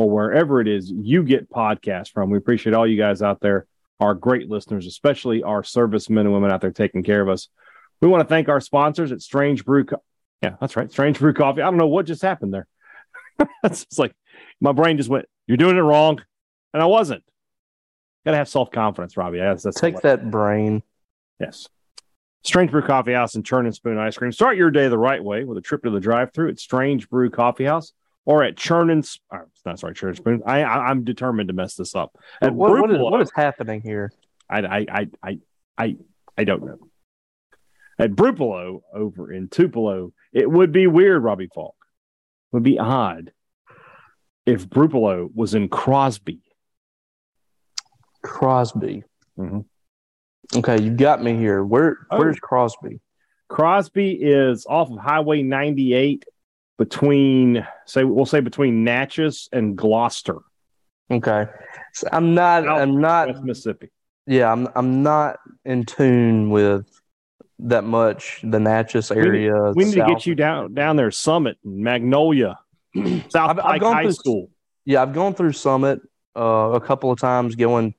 or wherever it is you get podcasts from. We appreciate all you guys out there, our great listeners, especially our servicemen and women out there taking care of us. We want to thank our sponsors at Strange Brew. Co- yeah, that's right. Strange Brew Coffee. I don't know what just happened there. it's like my brain just went, You're doing it wrong. And I wasn't. Got to have self confidence, Robbie. That's, that's Take that brain. Yes. Strange Brew Coffee House and Churn and Spoon Ice Cream. Start your day the right way with a trip to the drive through at Strange Brew Coffee House or at Churn and uh, not sorry, Churn and Spoon. I, I am determined to mess this up. At what, what, is, what is happening here? I I I I I, I don't know. At Brupolo over in Tupelo, it would be weird, Robbie Falk. It would be odd if Brupolo was in Crosby Crosby. Mm-hmm. Okay, you got me here. Where oh. where's Crosby? Crosby is off of Highway 98 between say we'll say between Natchez and Gloster. Okay. So I'm not South, I'm not West Mississippi. Yeah, I'm I'm not in tune with that much the Natchez area. We need, we need to get you down down there, Summit, and Magnolia, South I've, Pike I've High through, School. Yeah, I've gone through Summit uh, a couple of times going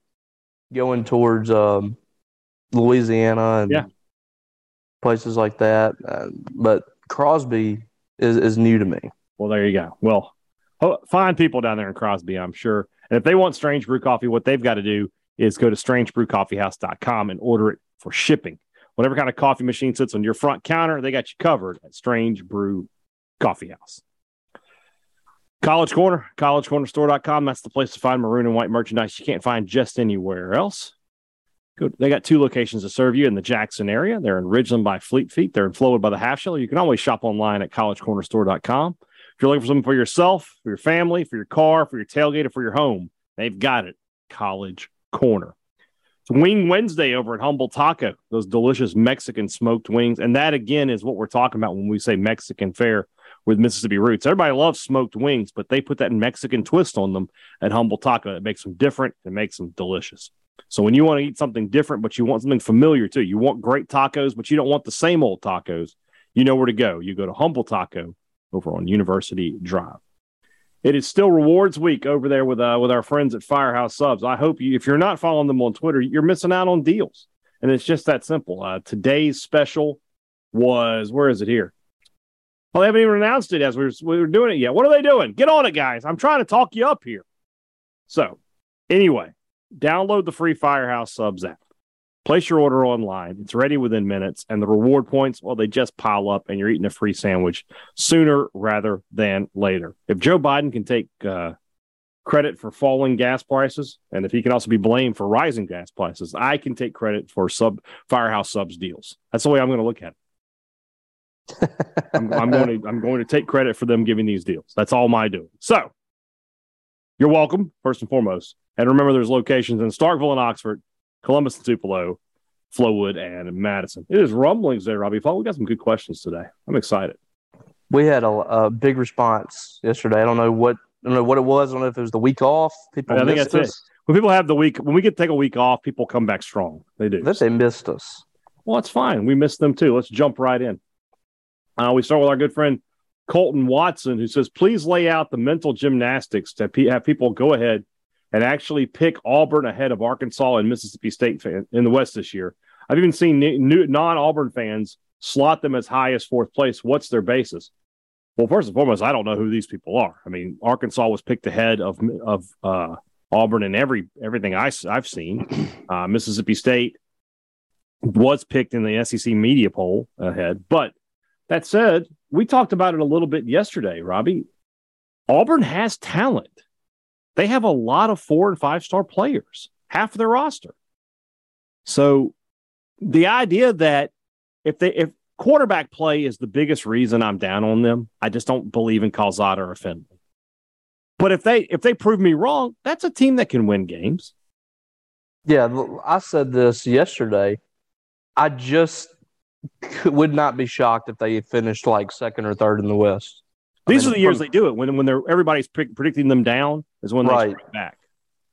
going towards um, Louisiana and yeah. places like that. Uh, but Crosby is, is new to me. Well, there you go. Well, find people down there in Crosby, I'm sure. And if they want Strange Brew Coffee, what they've got to do is go to strangebrewcoffeehouse.com and order it for shipping. Whatever kind of coffee machine sits on your front counter, they got you covered at Strange Brew Coffee House. College Corner, collegecornerstore.com. That's the place to find maroon and white merchandise you can't find just anywhere else. Good. They got two locations to serve you in the Jackson area. They're in Ridgeland by Fleet Feet. They're in Flowood by the Half Shell. You can always shop online at collegecornerstore.com. If you're looking for something for yourself, for your family, for your car, for your tailgate, or for your home, they've got it. College Corner. It's Wing Wednesday over at Humble Taco, those delicious Mexican smoked wings. And that, again, is what we're talking about when we say Mexican fare with Mississippi roots. Everybody loves smoked wings, but they put that Mexican twist on them at Humble Taco. It makes them different. It makes them delicious. So when you want to eat something different, but you want something familiar too, you want great tacos, but you don't want the same old tacos, you know where to go. You go to Humble Taco over on University Drive. It is still rewards week over there with uh, with our friends at Firehouse Subs. I hope you, if you're not following them on Twitter, you're missing out on deals, and it's just that simple. Uh, today's special was where is it here? Well, they haven't even announced it as we were, we were doing it yet. What are they doing? Get on it, guys. I'm trying to talk you up here. So, anyway, download the free Firehouse Subs app. Place your order online. It's ready within minutes. And the reward points, well, they just pile up and you're eating a free sandwich sooner rather than later. If Joe Biden can take uh, credit for falling gas prices, and if he can also be blamed for rising gas prices, I can take credit for sub Firehouse Subs deals. That's the way I'm going to look at it. I'm, I'm, going to I'm going to take credit for them giving these deals. That's all my doing. So you're welcome, first and foremost. And remember, there's locations in Starkville and Oxford, Columbus and Tupelo, Flowood and Madison. It is rumblings there, Robbie. We got some good questions today. I'm excited. We had a, a, big response yesterday. I don't know what I don't know what it was. I don't know if it was the week off. People I think that's us. it. When people have the week, when we get to take a week off, people come back strong. They do. That they missed us. Well, that's fine. We missed them too. Let's jump right in. Uh, we start with our good friend Colton Watson, who says, please lay out the mental gymnastics to have people go ahead and actually pick Auburn ahead of Arkansas and Mississippi State fan, in the West this year. I've even seen non Auburn fans slot them as high as fourth place. What's their basis? Well, first and foremost, I don't know who these people are. I mean, Arkansas was picked ahead of of uh, Auburn in every everything I, have seen. Uh, Mississippi State was picked in the SEC media poll ahead, but that said, we talked about it a little bit yesterday, Robbie. Auburn has talent. They have a lot of four and five star players, half of their roster. So the idea that if they if quarterback play is the biggest reason I'm down on them, I just don't believe in Calzada or Finley. But if they if they prove me wrong, that's a team that can win games. Yeah, I said this yesterday. I just would not be shocked if they finished like second or third in the West. These I mean, are the years from, they do it when when they're everybody's predicting them down is when they right. back.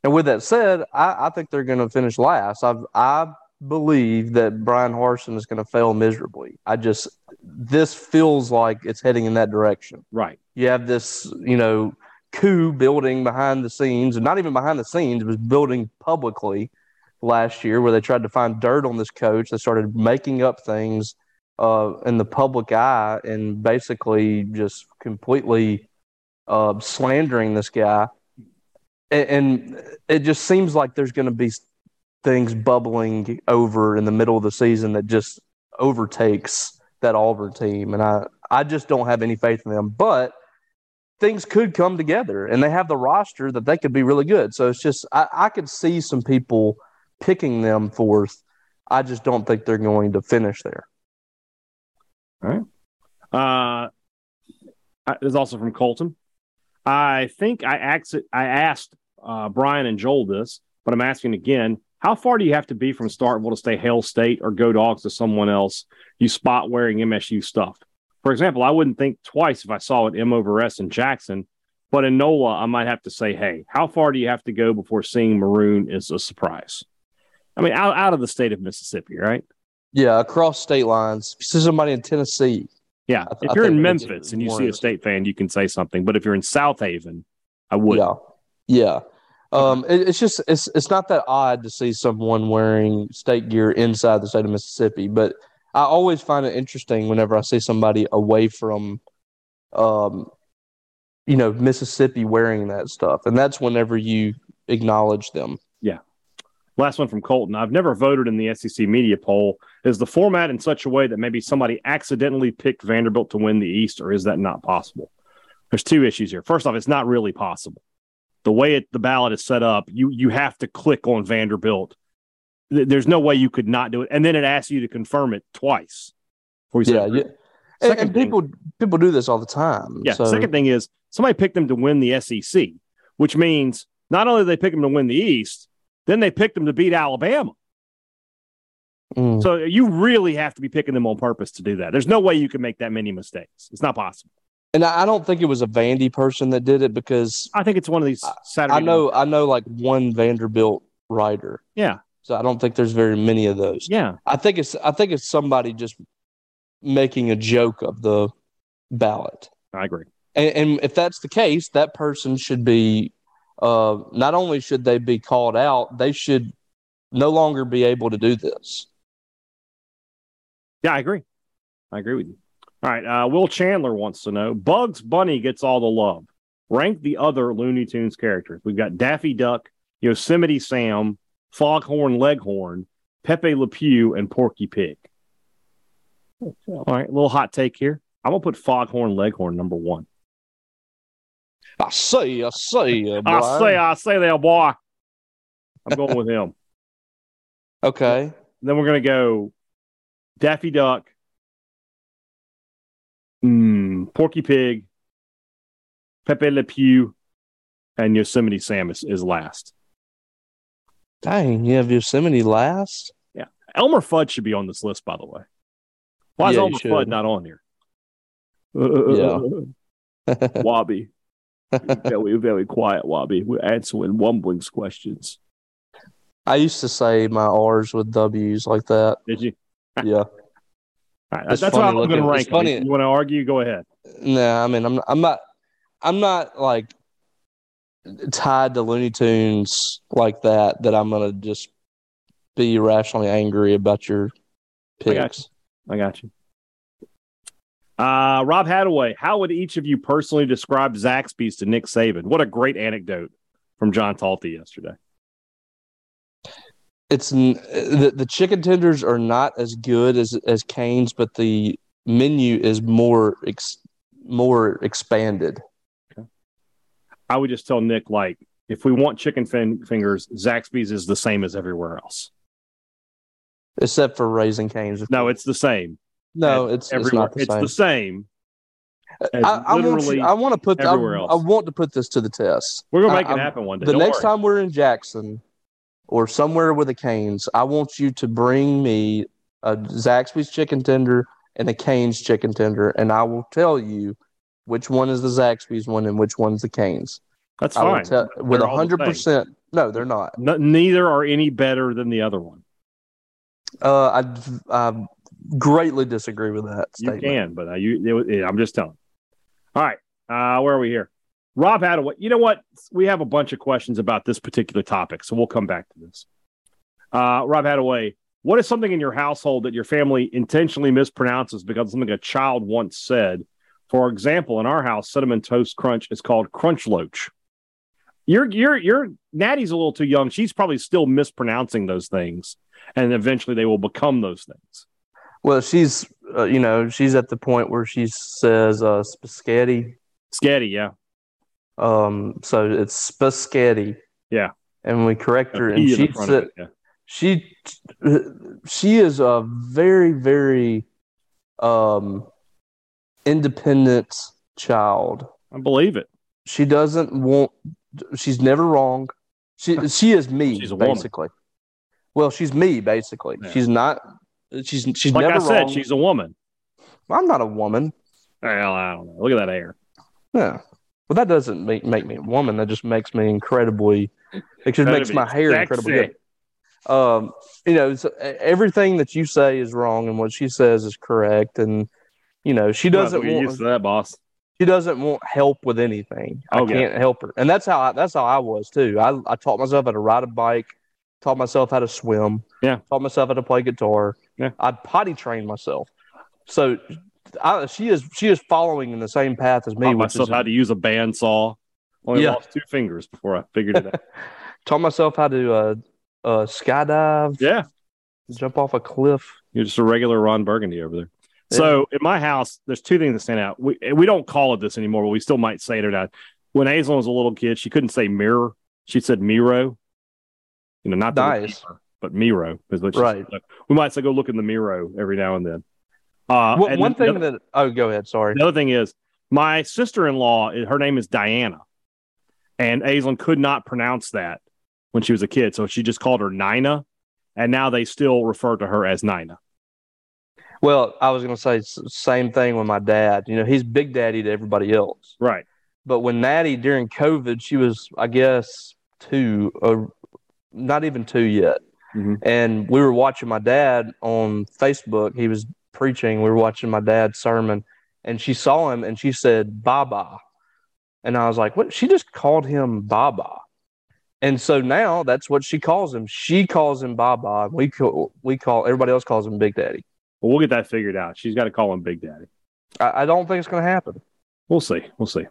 And with that said, I, I think they're going to finish last. I I believe that Bryan Harsin is going to fail miserably. I just this feels like it's heading in that direction. Right. You have this, you know, coup building behind the scenes, and not even behind the scenes, it was building publicly last year where they tried to find dirt on this coach. They started making up things uh, in the public eye and basically just completely uh, slandering this guy. And, and it just seems like there's going to be things bubbling over in the middle of the season that just overtakes that Auburn team. And I, I just don't have any faith in them. But things could come together and they have the roster that they could be really good. So it's just, I, I could see some people – picking them fourth. I just don't think they're going to finish there. All right. Uh, this is also from Colton. I think I asked, I asked uh, Brian and Joel this, but I'm asking again. How far do you have to be from Starkville to stay Hail State or go dogs to someone else you spot wearing MSU stuff? For example, I wouldn't think twice if I saw an M over S in Jackson, but in NOLA, I might have to say, hey, how far do you have to go before seeing maroon is a surprise? I mean, out, out of the state of Mississippi, right? Yeah, across state lines. See somebody in Tennessee. Yeah. Th- if you're in Memphis and you see a state fan, you can say something. But if you're in Southaven, I would. Yeah. Yeah. Um, it, it's just it's it's not that odd to see someone wearing state gear inside the state of Mississippi, but I always find it interesting whenever I see somebody away from, um, you know, Mississippi wearing that stuff, and that's whenever you acknowledge them. Last one from Colton. I've never voted in the SEC media poll. Is the format in such a way that maybe somebody accidentally picked Vanderbilt to win the East, or is that not possible? There's two issues here. First off, it's not really possible. The way it, the ballot is set up, you you have to click on Vanderbilt. There's no way you could not do it, and then it asks you to confirm it twice. yeah, yeah. And, and, people thing, people do this all the time. Yeah. So. Second thing is somebody picked them to win the SEC, which means not only do they pick them to win the East, then they picked them to beat Alabama. Mm. So you really have to be picking them on purpose to do that. There's no way you can make that many mistakes. It's not possible. And I don't think it was a Vandy person that did it because I think it's one of these Saturday. I know, I know, like one Vanderbilt writer. Yeah. So I don't think there's very many of those. Yeah. I think it's I think it's somebody just making a joke of the ballot. I agree. And, and if that's the case, that person should be uh, not only should they be called out, they should no longer be able to do this. Yeah, I agree. I agree with you. All right. Uh, Will Chandler wants to know Bugs Bunny gets all the love. Rank the other Looney Tunes characters. We've got Daffy Duck, Yosemite Sam, Foghorn Leghorn, Pepe Le Pew, and Porky Pig. All right. A little hot take here. I'm going to put Foghorn Leghorn number one. I say, I say, I say, I say there, boy. I'm going with him. Okay. Then we're gonna go Daffy Duck, mm, Porky Pig, Pepe Le Pew, and Yosemite Sam is, is last. Dang, you have Yosemite last? Yeah. Elmer Fudd should be on this list, by the way. Why is Elmer Fudd not on here? yeah. Wabi very, very quiet, Wabi. We're answering Wumbling's questions. I used to say my R's with W's like that. Did you? Yeah. Right, that's how I'm going to rank. Funny. You want to argue? Go ahead. Nah, I mean, I'm I'm not I'm not like tied to Looney Tunes like that. That I'm going to just be irrationally angry about your picks. I got you. I got you. Uh, Rob Hadaway, how would each of you personally describe Zaxby's to Nick Saban? What a great anecdote from John Talty yesterday. It's the, the chicken tenders are not as good as as Cane's, but the menu is more ex- more expanded. I would just tell Nick like if we want chicken fin- fingers, Zaxby's is the same as everywhere else. except for Raising Cane's. No, it's the same. No, it's, it's everywhere. not the same. same. as I, I want you, I want to put I, everywhere else. I want to put this to the test. We're gonna make it I'm- happen one day. The Don't next worry. time we're in Jackson or somewhere with the Canes, I want you to bring me a Zaxby's chicken tender and a Canes chicken tender, and I will tell you which one is the Zaxby's one and which one's the Canes. that's I fine. tell with the hundred percent. No, they're not. No, neither are any better than the other one. Uh, I, I greatly disagree with that You can, but uh, you, it- I'm just telling. All right, uh, where are we here? Rob Hadaway. You know what? We have a bunch of questions about this particular topic, so we'll come back to this. Uh, Rob Hadaway, what is something in your household that your family intentionally mispronounces because something a child once said? For example, in our house, cinnamon toast crunch is called crunch loach. Your your your Natty's a little too young. She's probably still mispronouncing those things, and eventually they will become those things. Well, she's uh, you know she's at the point where she says uh, spaghetti. Scatty, yeah. Um, so it's spaghetti. Yeah. and we correct her, and she said it, yeah. she she is a very very um independent child. I believe it. She doesn't want. She's never wrong. She she is me She's a woman. Well, she's me basically. Yeah. She's not. She's she's Like never I said, wrong. she's a woman. I'm not a woman. Well, I don't know. Look at that hair. Yeah. Well, that doesn't make make me a woman. That just makes me incredibly. It just makes my hair Sexy. incredibly good. Um, you know, so everything that you say is wrong, and what she says is correct. And you know, she doesn't well want used to that, boss. she doesn't want help with anything. I Oh, yeah. can't help her, and that's how I, that's how I was too. I I taught myself how to ride a bike, taught myself how to swim, Yeah. taught myself how to play guitar. Yeah. I potty trained myself. So, I, she is she is following in the same path as me. Taught myself how to use a bandsaw. Only Yeah. lost two fingers before I figured it out. taught myself how to uh, uh, skydive, yeah, jump off a cliff. you're just a regular Ron Burgundy over there. So in my house, there's two things that stand out. We we don't call it this anymore, but we still might say it or not. When Aislinn was a little kid, she couldn't say mirror; she said Miro. You know, not the Nice. mirror, but Miro is what Right. said. We might say go look in the Miro every now and then. Uh, One- and one the thing that oh, go ahead. Sorry. The other thing is, my sister in law, her name is Diana, and Aislinn could not pronounce that when she was a kid, so she just called her Nina, and now they still refer to her as Nina. Well, I was going to say same thing with my dad. You know, he's big daddy to everybody else. Right. But when Natty during COVID, she was, I guess, two or not even two yet. Mhm. And we were watching my dad on Facebook. He was preaching. We were watching my dad's sermon, and she saw him and she said, Baba. And I was like, what? She just called him Baba. And so now that's what she calls him. She calls him Baba. and We call, we call everybody else calls him Big Daddy. Well, we'll get that figured out. She's got to call him Big Daddy. I, I don't think it's going to happen. We'll see. We'll see.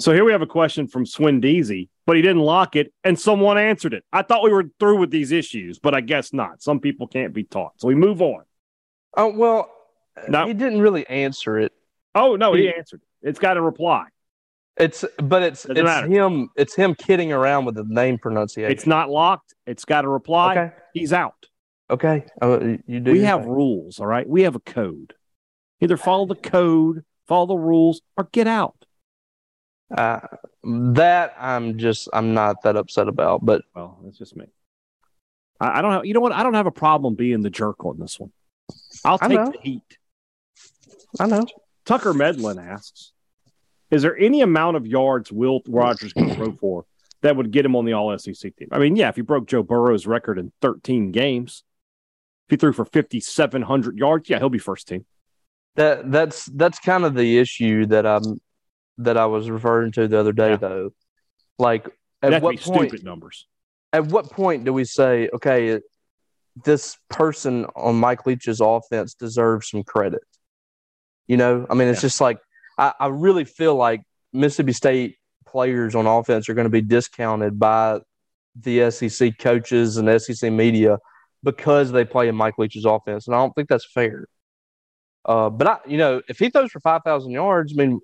So here we have a question from Swin Deasy, but he didn't lock it, and someone answered it. I thought we were through with these issues, but I guess not. Some people can't be taught, so we move on. Oh well, No. he didn't really answer it. Oh no, he He- answered. it. It's got a reply. It's but it's Doesn't it's matter. him. It's him kidding around with the name pronunciation. It's not locked. It's got a reply. okay. He's out. Okay, uh, you do. we have thing. rules, all right? We have a code. Either follow the code, follow the rules, or get out. Uh, that. I'm just. I'm not that upset about. But Well, that's just me. I, I don't have. You know what? I don't have a problem being the jerk on this one. I'll take the heat. I know. Tucker Medlin asks, "Is there any amount of yards Will Rogers can throw for that would get him on the All SEC team?" I mean, yeah, if he broke Joe Burrow's record in 13 games, if he threw for 5,700 yards, yeah, he'll be first team. That that's that's kind of the issue that I'm that I was referring to the other day Yeah. though. Like at what point? stupid numbers. At what point do we say, okay, this person on Mike Leach's offense deserves some credit? You know, I mean, it's Yeah. just like I, I really feel like Mississippi State players on offense are going to be discounted by the SEC coaches and SEC media because they play in Mike Leach's offense, and I don't think that's fair. Uh, but I, you know, if he throws for five thousand yards, I mean,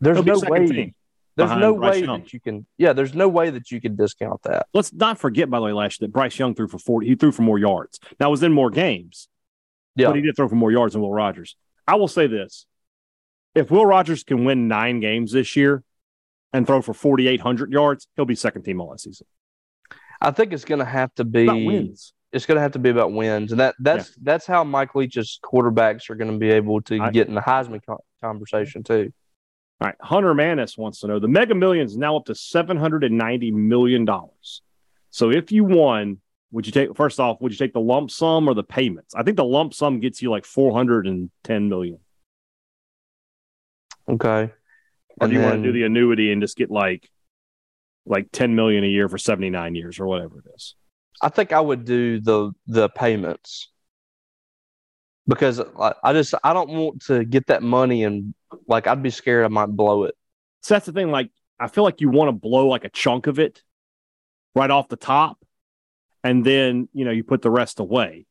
there's no way. There's no Bryce way Young. that you can. Yeah, there's no way that you can discount that. Let's not forget, by the way, last year that Bryce Young threw for 40. He threw for more yards. Now, it was in more games, Yeah, but he did throw for more yards than Will Rogers. I will say this if Will Rogers can win nine games this year and throw for 4,800 yards, he'll be second team all season. I think it's going to have to be. About wins. It's going to have to be about wins, and that that's that's how Mike Leach's quarterbacks are going to be able to I- get in the Heisman co- conversation too. All right. Hunter Manis wants to know the Mega Millions is now up to $790 million. So if you won, would you take, first off, would you take the lump sum or the payments? I think the lump sum gets you like 410 million. Okay. Or do you want to do the annuity and just get like like 10 million a year for 79 years or whatever it is? I think I would do the the payments because I, just I don't want to get that money and like I'd be scared I might blow it. So that's the thing. Like, I feel like you want to blow like a chunk of it right off the top, and then you know you put the rest away.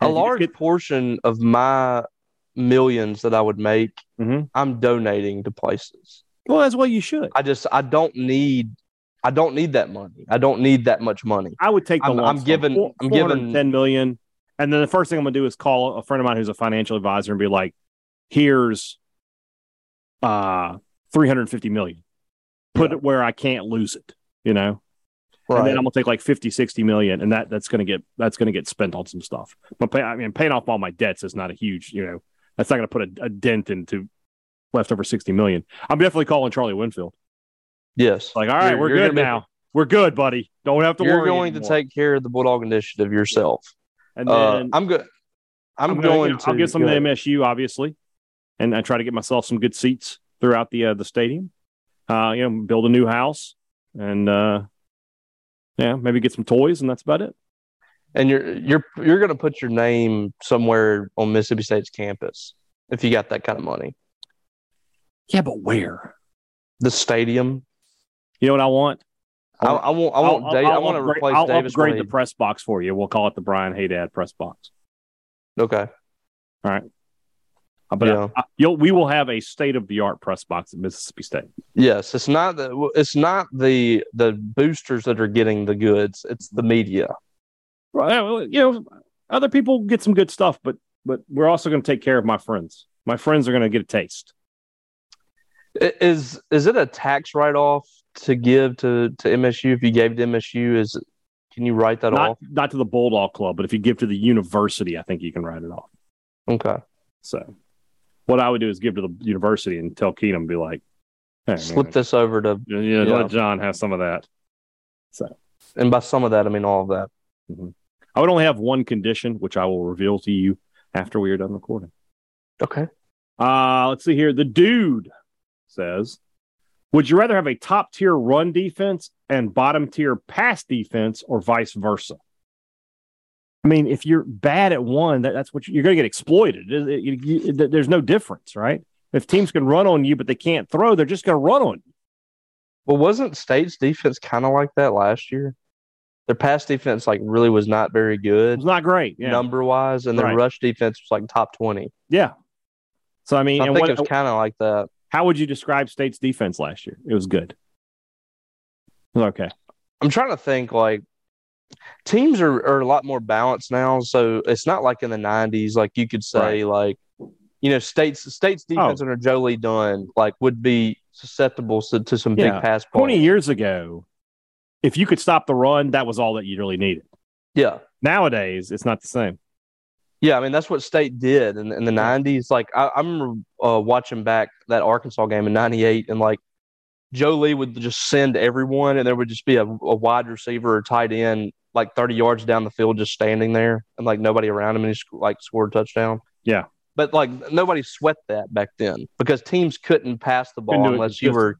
A And you large get- portion of my millions that I would make, Mhm. I'm donating to places. well, that's what you should. I just I don't need I don't need that money. I don't need that much money. I would take the. I'm- I'm giving- I'm giving- 410 million, and then the first thing I'm gonna do is call a friend of mine who's a financial advisor and be like, "Here's uh 350 million. Put Yeah. it where I can't lose it." You know. Right. and then I'm gonna take like 50, 60 million, and that that's gonna get that's gonna get spent on some stuff. But pay, I mean, paying off all my debts is not a huge, you know, that's not gonna put a, a dent into leftover sixty million. I'm definitely calling Charlie Winfield. yes. Like, all right, You're- we're you're good gonna be- now. We're good, buddy. Don't have to worry. You're worry. going to take care of the Bulldog Initiative yourself. And Uh, then I'm good. I'm, I'm going gonna, you know, to. I'll get some go to ahead. MSU, obviously, and I try to get myself some good seats throughout the uh, the stadium. Uh, you know, build a new house, and uh, yeah, maybe get some toys, and that's about it. and you're you're you're going to put your name somewhere on Mississippi State's campus if you got that kind of money. Yeah, but where? The stadium. You know what I want? I, I want. I want. I'll- Dave, I'll I want to replace I'll Davis upgrade Wade. the press box for you. We'll call it the Brian Haydad press box. okay. All right. But Yeah. uh, you'll, we will have a state of the art press box at Mississippi State. Yes, it's not the. It's not the the boosters that are getting the goods. It's the media. Right, well, you know, other people get some good stuff, but but we're also going to take care of my friends. My friends are going to get a taste. Is is it a tax write off to give to to MSU if you gave to MSU? Is can you write that Not off? not to the Bulldog Club, but if you give to the university, I think you can write it off. Okay. So, what I would do is give to the university and tell Keenum, be like, hey, Slip man, this over to, yeah, yeah, yeah. let John have some of that. So, and by some of that I mean all of that. I would only have one condition, which I will reveal to you after we are done recording. Okay. Uh, let's see here. The dude says, Would you rather have a top tier run defense and bottom tier pass defense or vice versa? I mean, if you're bad at one, that, that's what you, are going to get exploited. It- it- you- there's no difference, right? If teams can run on you, but they can't throw, they're just going to run on you. Well, wasn't State's defense kind of like that last year? Their pass defense like really was not very good It's not great. Yeah. number wise, and their Right. rush defense was like top twenty. Yeah. So, I mean, So I think what- it was kind of like that. How would you describe State's defense last year? It was good. It was okay. I'm trying to think like teams are, are a lot more balanced now, so it's not like in the '90s. Like you could say like you know states states Oh. defense under Joe Lee Dunn like would be susceptible to, to some Yeah. big pass 20 years ago, if you could stop the run, that was all that you really needed. Yeah. Nowadays, it's not the same. Yeah, I mean that's what State did in, in the '90s. Like I, I remember uh, watching back that Arkansas game in '98, and like Joe Lee would just send everyone, and there would just be a, a wide receiver or tight end like 30 yards down the field, just standing there, and like nobody around him, and he sc- like scored a touchdown. Yeah. but like nobody sweat that back then because teams couldn't pass the ball unless you were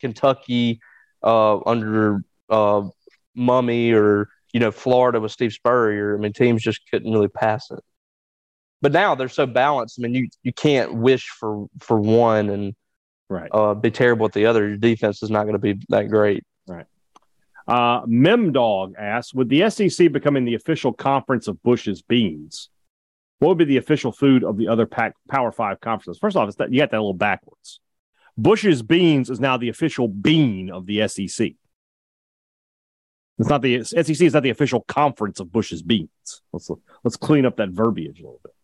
Kentucky uh, under uh, Mumme or you know Florida with Steve Spurrier. I mean, teams just couldn't really pass it. But now they're so balanced. I mean, you you can't wish for for one and Right. uh, be terrible at the other. Your defense is not going to be that great. Right. Uh, Memdog asks Would the SEC becoming the official conference of Bush's beans? What would be the official food of the other pack, Power Five conferences? First off, it's that, you got that a little backwards. Bush's Beans is now the official bean of the SEC. It's not the SEC is not the official conference of Bush's Beans. Let's let's clean up that verbiage a little bit.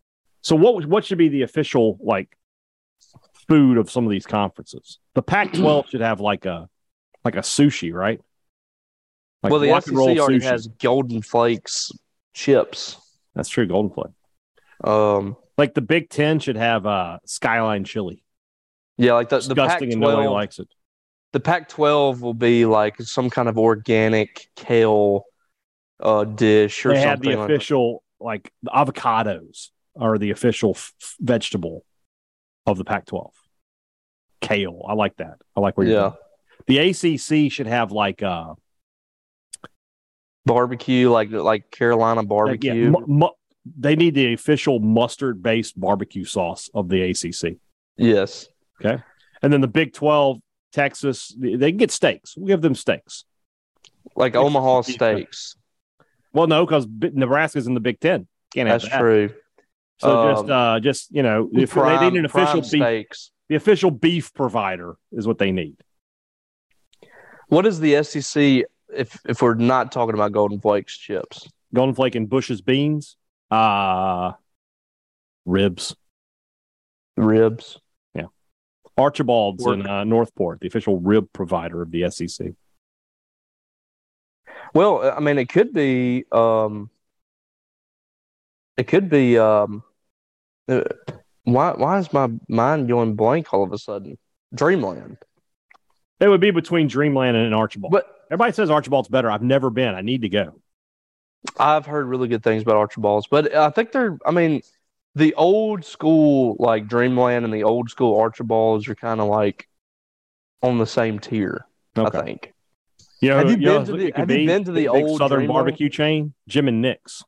So what what should be the official like food of some of these conferences? The Pac-12 should have like a like a sushi, right? Like well, the SEC already sushi. has Golden Flakes chips. That's true. Golden Flake. Um, Like the Big Ten should have uh, Skyline chili. yeah, like the, the Disgusting and nobody Pac-12. likes it. the Pac-12 will be like some kind of organic kale uh, dish or something. They have the like official like the avocados are the official f- vegetable of the Pac-12. Kale, I like that. I like where you're Yeah. going. The ACC should have like uh barbecue, like like Carolina like, barbecue. yeah, mu- mu- they need the official mustard-based barbecue sauce of the ACC. yes. Okay. And then the Big 12, Texas, they can get steaks. We'll give them steaks. Like Omaha would be good. steaks. Well, no, because Nebraska's in the Big Ten. Can't have That's that. true. So just Um, uh just you know, if Prime- they need an official beef, steaks. the official beef provider is what they need. What is the SEC if if we're not talking about Golden Flakes chips? Golden Flake and Bush's beans, uh ribs, Ribs. Yeah. Archibald's Pork. in uh, Northport, the official rib provider of the SEC. Well, I mean, it could be. Um, it could be. Um, uh, why? Why is my mind going blank all of a sudden? Dreamland. It would be between Dreamland and Archibald. But Everybody says Archibald's better. I've never been. I need to go. I've heard really good things about Archibald's, but I think they're. I mean, the old school like Dreamland and the old school Archibald's are kind of like on the same tier. Okay. I think. You know, Have you you know been to the- have you been to the old Southern Dreamland? barbecue chain? Jim and Nick's.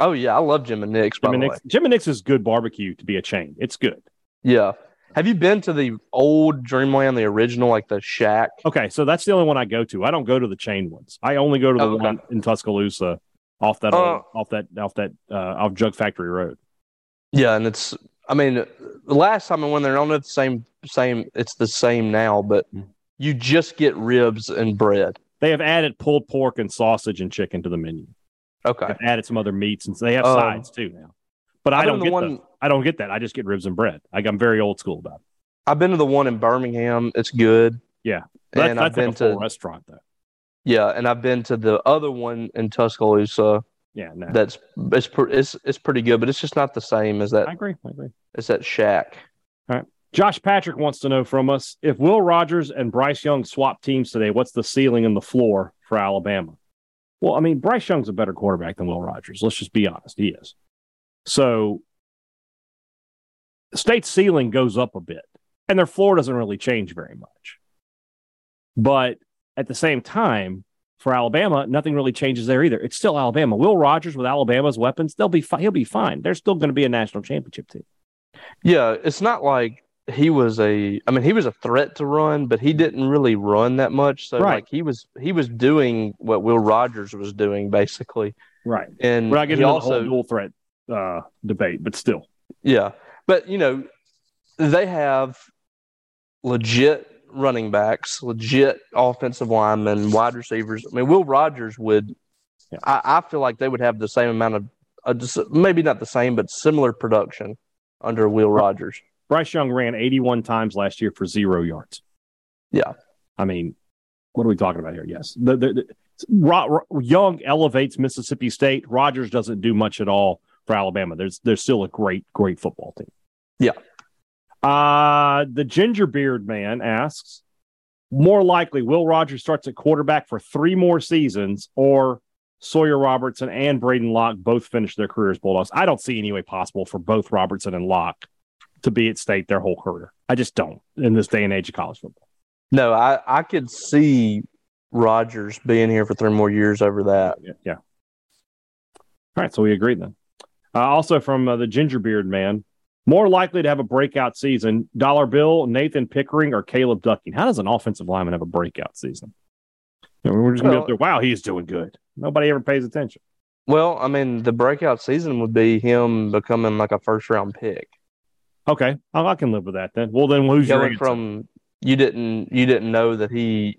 Oh yeah, I love Jim and Nick's. By Jim and the way, Nick's, Jim and Nick's is good barbecue to be a chain. It's good. yeah. Have you been to the old Dreamland, the original, like the shack? Okay, so that's the only one I go to. I don't go to the chain ones. I only go to the Oh, okay. one in Tuscaloosa, off that Uh, old, off that off that uh, off Jug Factory Road. Yeah, and it's. I mean, the last time I went there, I don't know the same same. It's the same now, but you just get ribs and bread. They have added pulled pork and sausage and chicken to the menu. Okay. They've added some other meats, and so they have Um, sides too now. But I don't get one- the, I don't get that. I just get ribs and bread. Like I'm very old school about it. I've been to the one in Birmingham. It's good. Yeah. But and that's, I've that's like been to restaurant though. yeah, and I've been to the other one in Tuscaloosa. Yeah, no, That's it's it's it's pretty good, but it's just not the same as that I agree. I agree. as that shack. All right. Josh Patrick wants to know from us if Will Rogers and Bryce Young swap teams today, what's the ceiling and the floor for Alabama? Well, I mean, Bryce Young's a better quarterback than Will Rogers. Let's just be honest. He is. So, the state's ceiling goes up a bit, and their floor doesn't really change very much. But at the same time, for Alabama, nothing really changes there either. It's still Alabama. Will Rogers with Alabama's weapons, they'll be fi- he'll be fine. They're still going to be a national championship team. Yeah, it's not like he was a. I mean, he was a threat to run, but he didn't really run that much. So Right. like he was he was doing what Will Rogers was doing basically, Right. and We're not getting into also the whole dual threat uh, debate, but still. Yeah, but you know, they have legit running backs, legit offensive linemen, wide receivers. I mean, Will Rogers would. Yeah. I, I feel like they would have the same amount of, uh, just, maybe not the same, but similar production under Will Rogers. Bryce Young ran 81 times last year for zero yards. Yeah. I mean, what are we talking about here? Yes. The, the, the, Ro- Ro- Young elevates Mississippi State. Rogers doesn't do much at all for Alabama. There's there's still a great, great football team. Yeah. Uh, the Gingerbeard man asks, more likely, Will Rogers starts at quarterback for three more seasons, or Sawyer Robertson and Braedyn Locke both finish their careers Bulldogs. I don't see any way possible for both Robertson and Locke to be at state their whole career. I just don't in this day and age of college football. No, I, I could see Rogers being here for three more years over that. Yeah. yeah. All right, so we agreed then. Uh, also from uh, the Gingerbeard man, more likely to have a breakout season: Dollar Bill, Nathan Pickering, or Caleb Ducking. How does an offensive lineman have a breakout season? You know, we're just gonna be Well- up there. Wow, he's doing good. Nobody ever pays attention. Well, I mean, the breakout season would be him becoming like a first round pick. Okay, I, I can live with that then. Well, then who's your Going answer? from you didn't you didn't know that he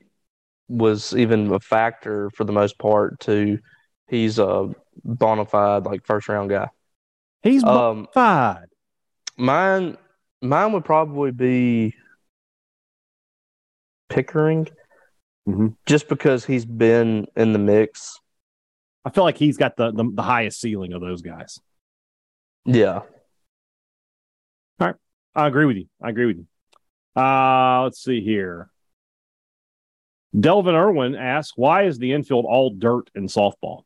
was even a factor for the most part to he's a bona fide like first round guy. He's Um, fine. mine mine would probably be Pickering, Mhm. just because he's been in the mix. I feel like he's got the, the the highest ceiling of those guys. Yeah, I agree with you. I agree with you. Uh, let's see here. Delvin Irwin asks, "Why is the infield all dirt in softball?"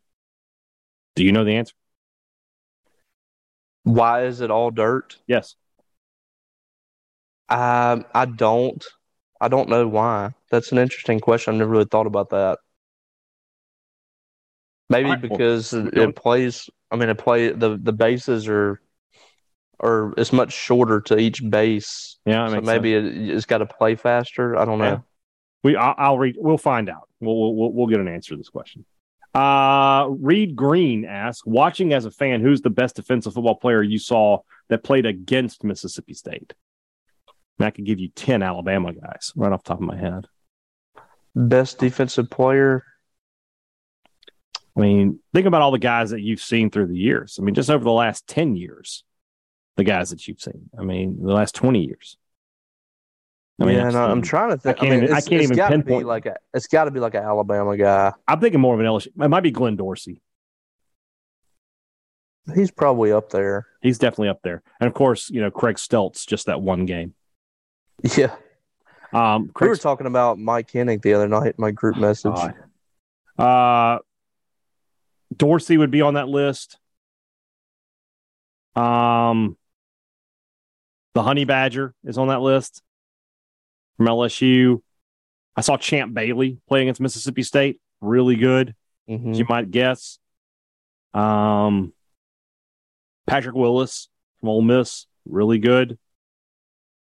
Do you know the answer? why is it all dirt? Yes. Um, I don't. I don't know why. That's an interesting question. I've never really thought about that. Maybe right, well, because it, it plays. I mean, it play the the bases are are it's much shorter to each base. Yeah, so maybe it, it's got to play faster. I don't know. Yeah. We, I'll, I'll read. We'll find out. We'll, we'll we'll get an answer to this question. Uh, Reed Green asks, watching as a fan, who's the best defensive football player you saw that played against Mississippi State? And I could give you ten Alabama guys right off the top of my head. Best defensive player. I mean, think about all the guys that you've seen through the years. I mean, just over the last ten years, the guys that you've seen. I mean, the last twenty years. I mean, yeah, no, I'm trying to think. can't I, mean, even- I can't it's even pinpoint- like a. It's got to be like an Alabama guy. I'm thinking more of an LSU. It might be Glenn Dorsey. He's probably up there. He's definitely up there. And of course, you know, Craig Steltz, just that one game. Yeah, Um, we Craig were talking about Mike Hennig the other night. My group message. God. Uh, Dorsey would be on that list. Um, the Honey Badger is on that list from LSU. I saw Champ Bailey play against Mississippi State. Really good, Mhm. as you might guess. Um, Patrick Willis from Ole Miss, really good.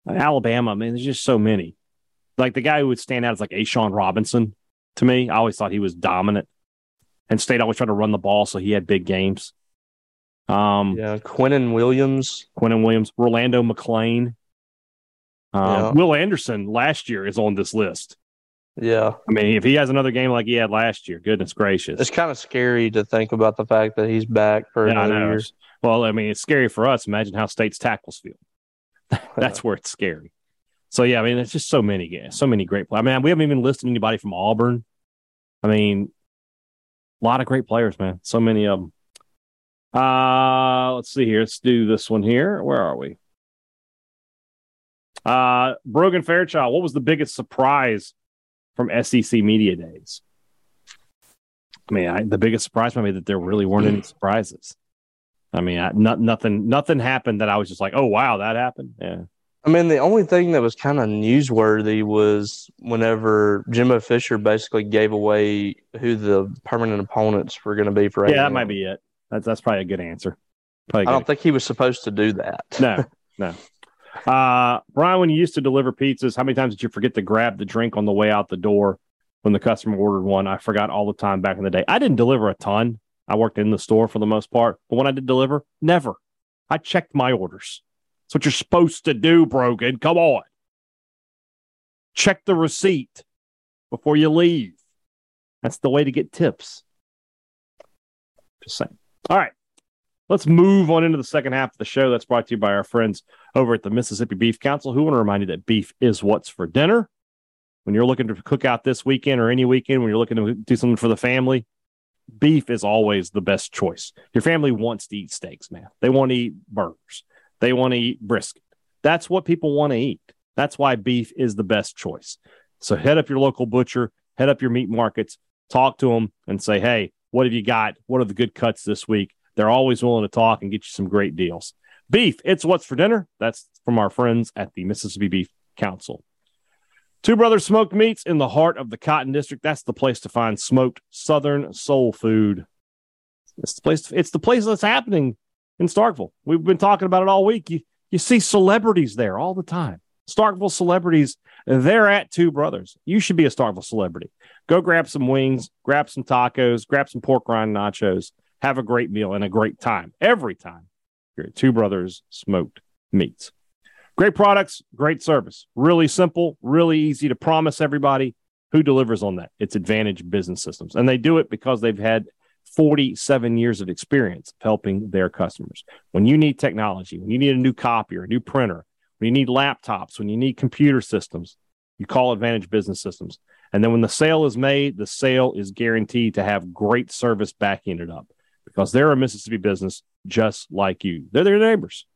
Alabama, man, there's just so many. Like the guy who would stand out is like A'Shawn Robinson to me. I always thought he was dominant. And State always tried to run the ball, so he had big games. Um, Yeah, Quinnen Williams. Quentin Williams, Rolando McClain, Um, Yeah. Will Anderson last year is on this list. Yeah, I mean, if he has another game like he had last year, goodness gracious. it's kind of scary to think about the fact that he's back for Yeah, another year. Well, I mean, it's scary for us. Imagine how State's tackles feel. That's where it's scary. So yeah, I mean, it's just so many guys, so many great players. I mean, we haven't even listed anybody from Auburn. I mean, a lot of great players, man. So many of them. Uh, let's see here. Let's do this one here. Where are we? Uh, Brogan Fairchild. What was the biggest surprise from SEC media days? I mean, I, the biggest surprise might be that there really weren't any surprises. I mean, I, not, nothing, nothing happened that I was just like, oh wow, that happened. Yeah, I mean, the only thing that was kind of newsworthy was whenever Jimbo Fisher basically gave away who the permanent opponents were going to be for. yeah, that might be it. That's that's probably a good answer. Probably I don't think he was supposed to do that. no, no. Uh, Brian, when you used to deliver pizzas, how many times did you forget to grab the drink on the way out the door when the customer ordered one? I forgot all the time back in the day. I didn't deliver a ton. I worked in the store for the most part, but when I did deliver, never. I checked my orders. That's what you're supposed to do, Brogan. Come on. Check the receipt before you leave. That's the way to get tips. Just saying. All right. Let's move on into the second half of the show. That's brought to you by our friends over at the Mississippi Beef Council, who want to remind you that beef is what's for dinner. When you're looking to cook out this weekend or any weekend, when you're looking to do something for the family, beef is always the best choice. Your family wants to eat steaks, man. They want to eat burgers. They want to eat brisket. That's what people want to eat. That's why beef is the best choice. So head up your local butcher, head up your meat markets, talk to them and say, hey, what have you got? What are the good cuts this week? They're always willing to talk and get you some great deals. Beef, it's what's for dinner. That's from our friends at the Mississippi Beef Council. Two Brothers Smoked Meats in the heart of the Cotton District. That's the place to find smoked Southern soul food. It's the place. It's the place that's happening in Starkville. We've been talking about it all week. You you see celebrities there all the time. Starkville celebrities. They're at Two Brothers. You should be a Starkville celebrity. Go grab some wings, grab some tacos, grab some pork rind nachos. have a great meal and a great time every time you're at Two Brothers Smoked Meats. Great products, great service. Really simple, really easy to promise everybody. Who delivers on that? It's Advantage Business Systems. And they do it because they've had 47 years of experience helping their customers. When you need technology, when you need a new copier, a new printer, when you need laptops, when you need computer systems, you call Advantage Business Systems. And then when the sale is made, the sale is guaranteed to have great service backing it up because they're a Mississippi business just like you. They're their neighbors.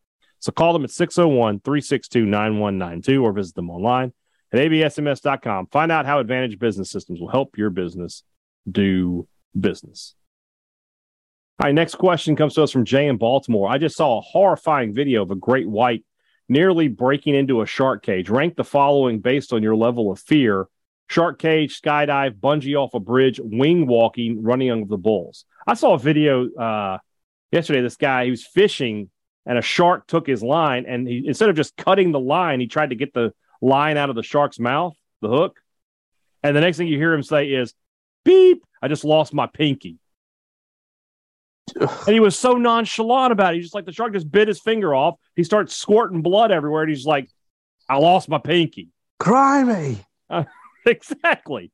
So call them at 601 362 9192 or visit them online at absms.com. Find out how Advantage Business Systems will help your business do business. All right, next question comes to us from Jay in Baltimore. I just saw a horrifying video of a great white nearly breaking into a shark cage. Rank the following based on your level of fear shark cage, skydive, bungee off a bridge, wing walking, running under the bulls. I saw a video uh, yesterday. This guy, he was fishing and a shark took his line and he, instead of just cutting the line, he tried to get the line out of the shark's mouth, the hook. And the next thing you hear him say is, beep, I just lost my pinky. And he was so nonchalant about it. He's just like the shark just bit his finger off. He starts squirting blood everywhere. And he's like, I lost my pinky. Cry me. Uh, exactly.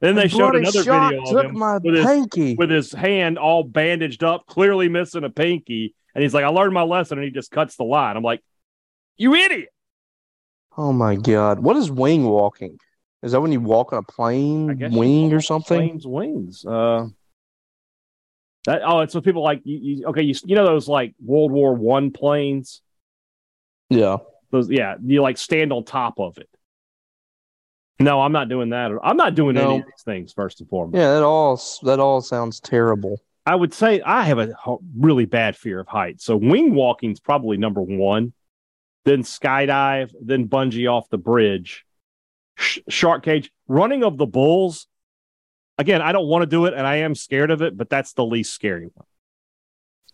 Then they showed another video of him with his, with his, hand all bandaged up, clearly missing a pinky. And he's like, I learned my lesson. And he just cuts the line. I'm like, you idiot. Oh my God. What is wing walking? Is that when you walk on a plane wing or something? Plane's wings. Uh, that, oh, it's so people like you, you, okay, you you know those like World War One planes. Yeah, those yeah, you like stand on top of it. No, I'm not doing that. I'm not doing no. any of these things. First and foremost. Yeah, that all that all sounds terrible. I would say I have a really bad fear of heights. So wing walking is probably number one. Then skydive, then bungee off the bridge, Sh- shark cage, running of the bulls again, I don't want to do it and I am scared of it, but that's the least scary one.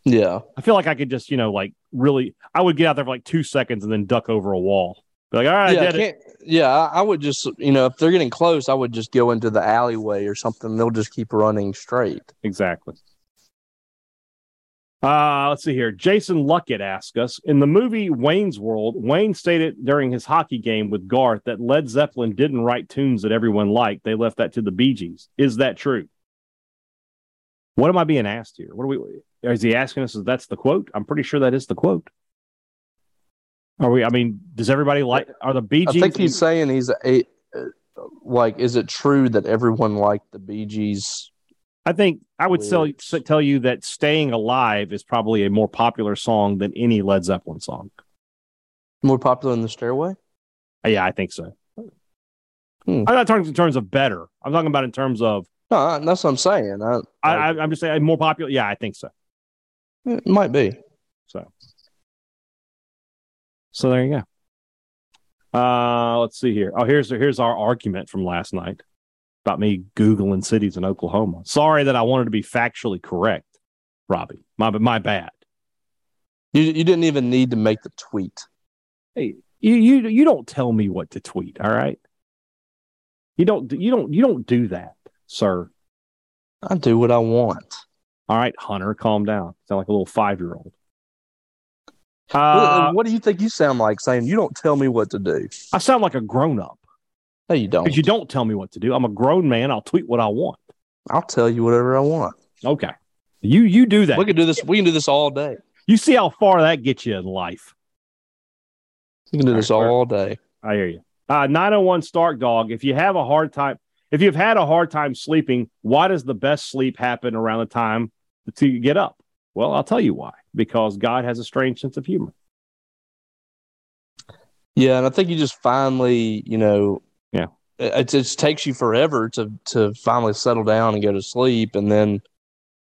Yeah. I feel like I could just, you know, like really, I would get out there for like two seconds and then duck over a wall. Be like, all right, yeah, I did it. Yeah, I would just, you know, if they're getting close, I would just go into the alleyway or something. They'll just keep running straight. Exactly. Uh, let's see here. Jason Luckett asked us in the movie Wayne's World, Wayne stated during his hockey game with Garth that Led Zeppelin didn't write tunes that everyone liked. They left that to the Bee Gees. Is that true? What am I being asked here? What are we is he asking us if that's the quote? I'm pretty sure that is the quote. Are we I mean, does everybody like are the Bee Gees? I think he's saying he's a like is it true that everyone liked the Bee Gees I think I would sell, tell you that "Staying Alive" is probably a more popular song than any Led Zeppelin song. More popular than the Stairway? Uh, yeah, I think so. Hmm. I'm not talking in terms of better. I'm talking about in terms of. No, that's what I'm saying. I, I, I, am just saying more popular. Yeah, I think so. It might be. So. So there you go. Uh, let's see here. Oh, here's here's our argument from last night about me Googling cities in Oklahoma. Sorry that I wanted to be factually correct, Robbie. My, my bad. You, you didn't even need to make the tweet. Hey, you, you, you don't tell me what to tweet. All right. You don't, you don't, you don't do that, sir. I do what I want. All right, Hunter, calm down. Sound like a little five year old. Uh, what do you think you sound like saying you don't tell me what to do? I sound like a grown up. No, you don't. Because you don't tell me what to do. I'm a grown man. I'll tweet what I want. I'll tell you whatever I want. Okay. You you do that. We can do this. We can do this all day. You see how far that gets you in life. You can do this all day. I hear you. Uh, 901 Stark Dog. If you have a hard time, if you've had a hard time sleeping, why does the best sleep happen around the time to get up? Well, I'll tell you why. Because God has a strange sense of humor. Yeah, and I think you just finally, you know, yeah. It, just takes you forever to to finally settle down and go to sleep, and then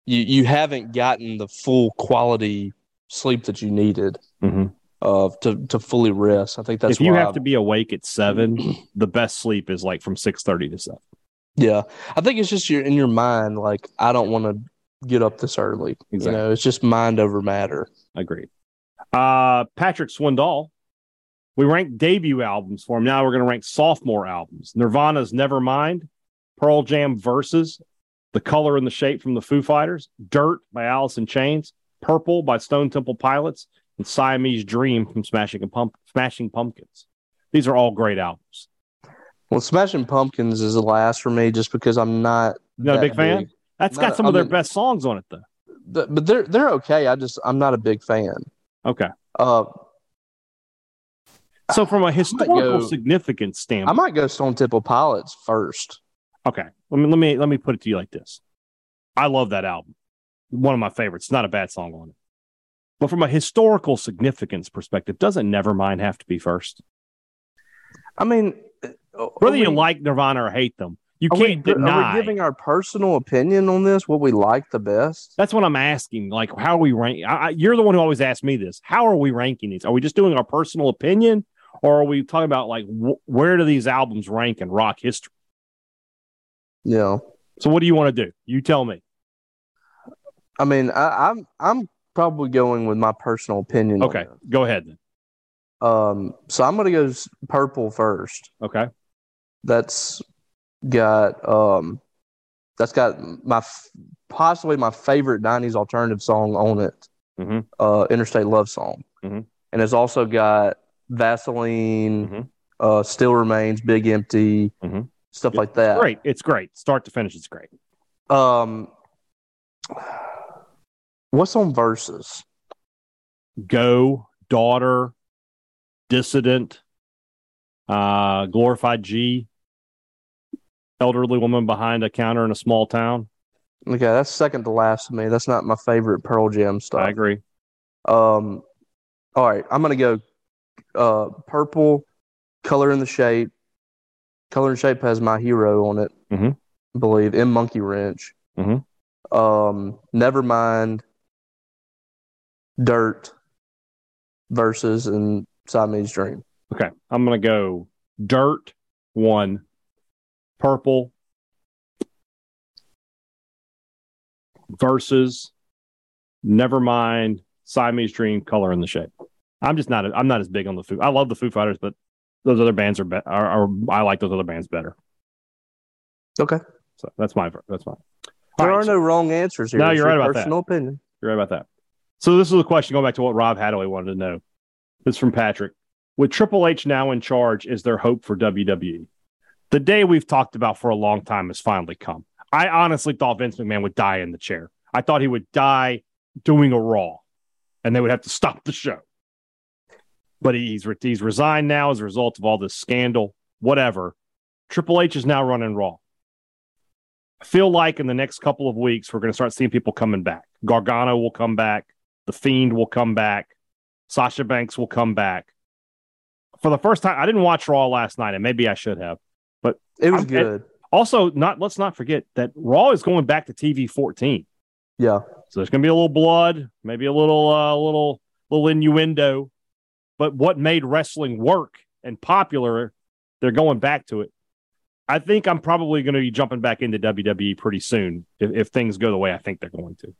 you you haven't gotten the full quality sleep that you needed. Mm-hmm. Uh, to to fully rest. I think that's if you have I've, to be awake at seven, the best sleep is like from six thirty to seven. Yeah, I think it's just your in your mind. Like I don't want to get up this early. Exactly. You know, it's just mind over matter. Agreed. Uh, Patrick Swindoll we ranked debut albums for him. Now we're going to rank sophomore albums. Nirvana's Nevermind, Pearl Jam Versus, The Color and the Shape from the Foo Fighters, Dirt by Alice in Chains, Purple by Stone Temple Pilots, and Siamese Dream from Smashing, Pump- Smashing Pumpkins. These are all great albums. Well, Smashing Pumpkins is the last for me just because I'm not. Not a that big fan? That's got Not- some I of their mean- best songs on it, though. But, but they're they're okay. I just I'm not a big fan. Okay. Uh, So, from a historical go- significance standpoint, I might go Stone Temple Pilots first. okay, let me let me let me put it to you like this: I love that album, one of my favorites. Not a bad song on it, but from a historical significance perspective, doesn't Nevermind have to be first? I mean, Whether are you like Nirvana or hate them, you are can't are deny. we giving our personal opinion on this? What we like the best? That's what I'm asking. Like, how are we rank? I, I, you're the one who always asks me this. How are we ranking these? Are we just doing our personal opinion, or are we talking about like wh- where do these albums rank in rock history? Yeah. So, what do you want to do? You tell me. I mean, I, I'm I'm probably going with my personal opinion. Okay, go ahead then. Um. So I'm gonna go purple first. Okay, That's got um. That's got my f- possibly my favorite '90s alternative song on it. Mhm. Uh, Interstate Love Song, Mhm. and it's also got Vaseline, Mhm. uh, Still Remains, Big Empty, Mhm. stuff like that. great. It's great. Start to finish, it's great. Um, what's on Versus? Go, daughter, dissident, uh, glorified G, elderly woman behind a counter in a small town. Okay, that's second to last to me. That's not my favorite Pearl Jam stuff. I agree. Um, all right, I'm gonna go uh purple, color in the shape. Color and shape has my hero on it, Mhm. I believe, in Monkey Wrench. Mhm. Um, never mind. Dirt versus and Siamese Dream. Okay, I'm gonna go dirt one, purple versus Never mind. Siamese Dream, Color in the Shape. I'm just not. I'm not as big on the Foo. I love the Foo Fighters, but those other bands are, be- are, are I like those other bands better. Okay, So that's my that's mine. there All are right, no wrong answers here. No, you're right about that. personal opinion. You're right about that. So this is a question going back to what Rob Hadaway wanted to know. This from Patrick. With Triple H now in charge, is there hope for WWE? The day we've talked about for a long time has finally come. I honestly thought Vince McMahon would die in the chair. I thought he would die doing a Raw, and they would have to stop the show. But he's re- he's resigned now as a result of all this scandal. Whatever. Triple H is now running Raw. I feel like in the next couple of weeks we're going to start seeing people coming back. Gargano will come back. The Fiend will come back. Sasha Banks will come back. For the first time, I didn't watch Raw last night, and maybe I should have. But it was I'm- good. Also, not let's not forget that Raw is going back to TV 14. Yeah. So there's going to be a little blood, maybe a little, uh, little, little innuendo. But what made wrestling work and popular, they're going back to it. I think I'm probably going to be jumping back into WWE pretty soon if, if things go the way I think they're going to.